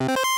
you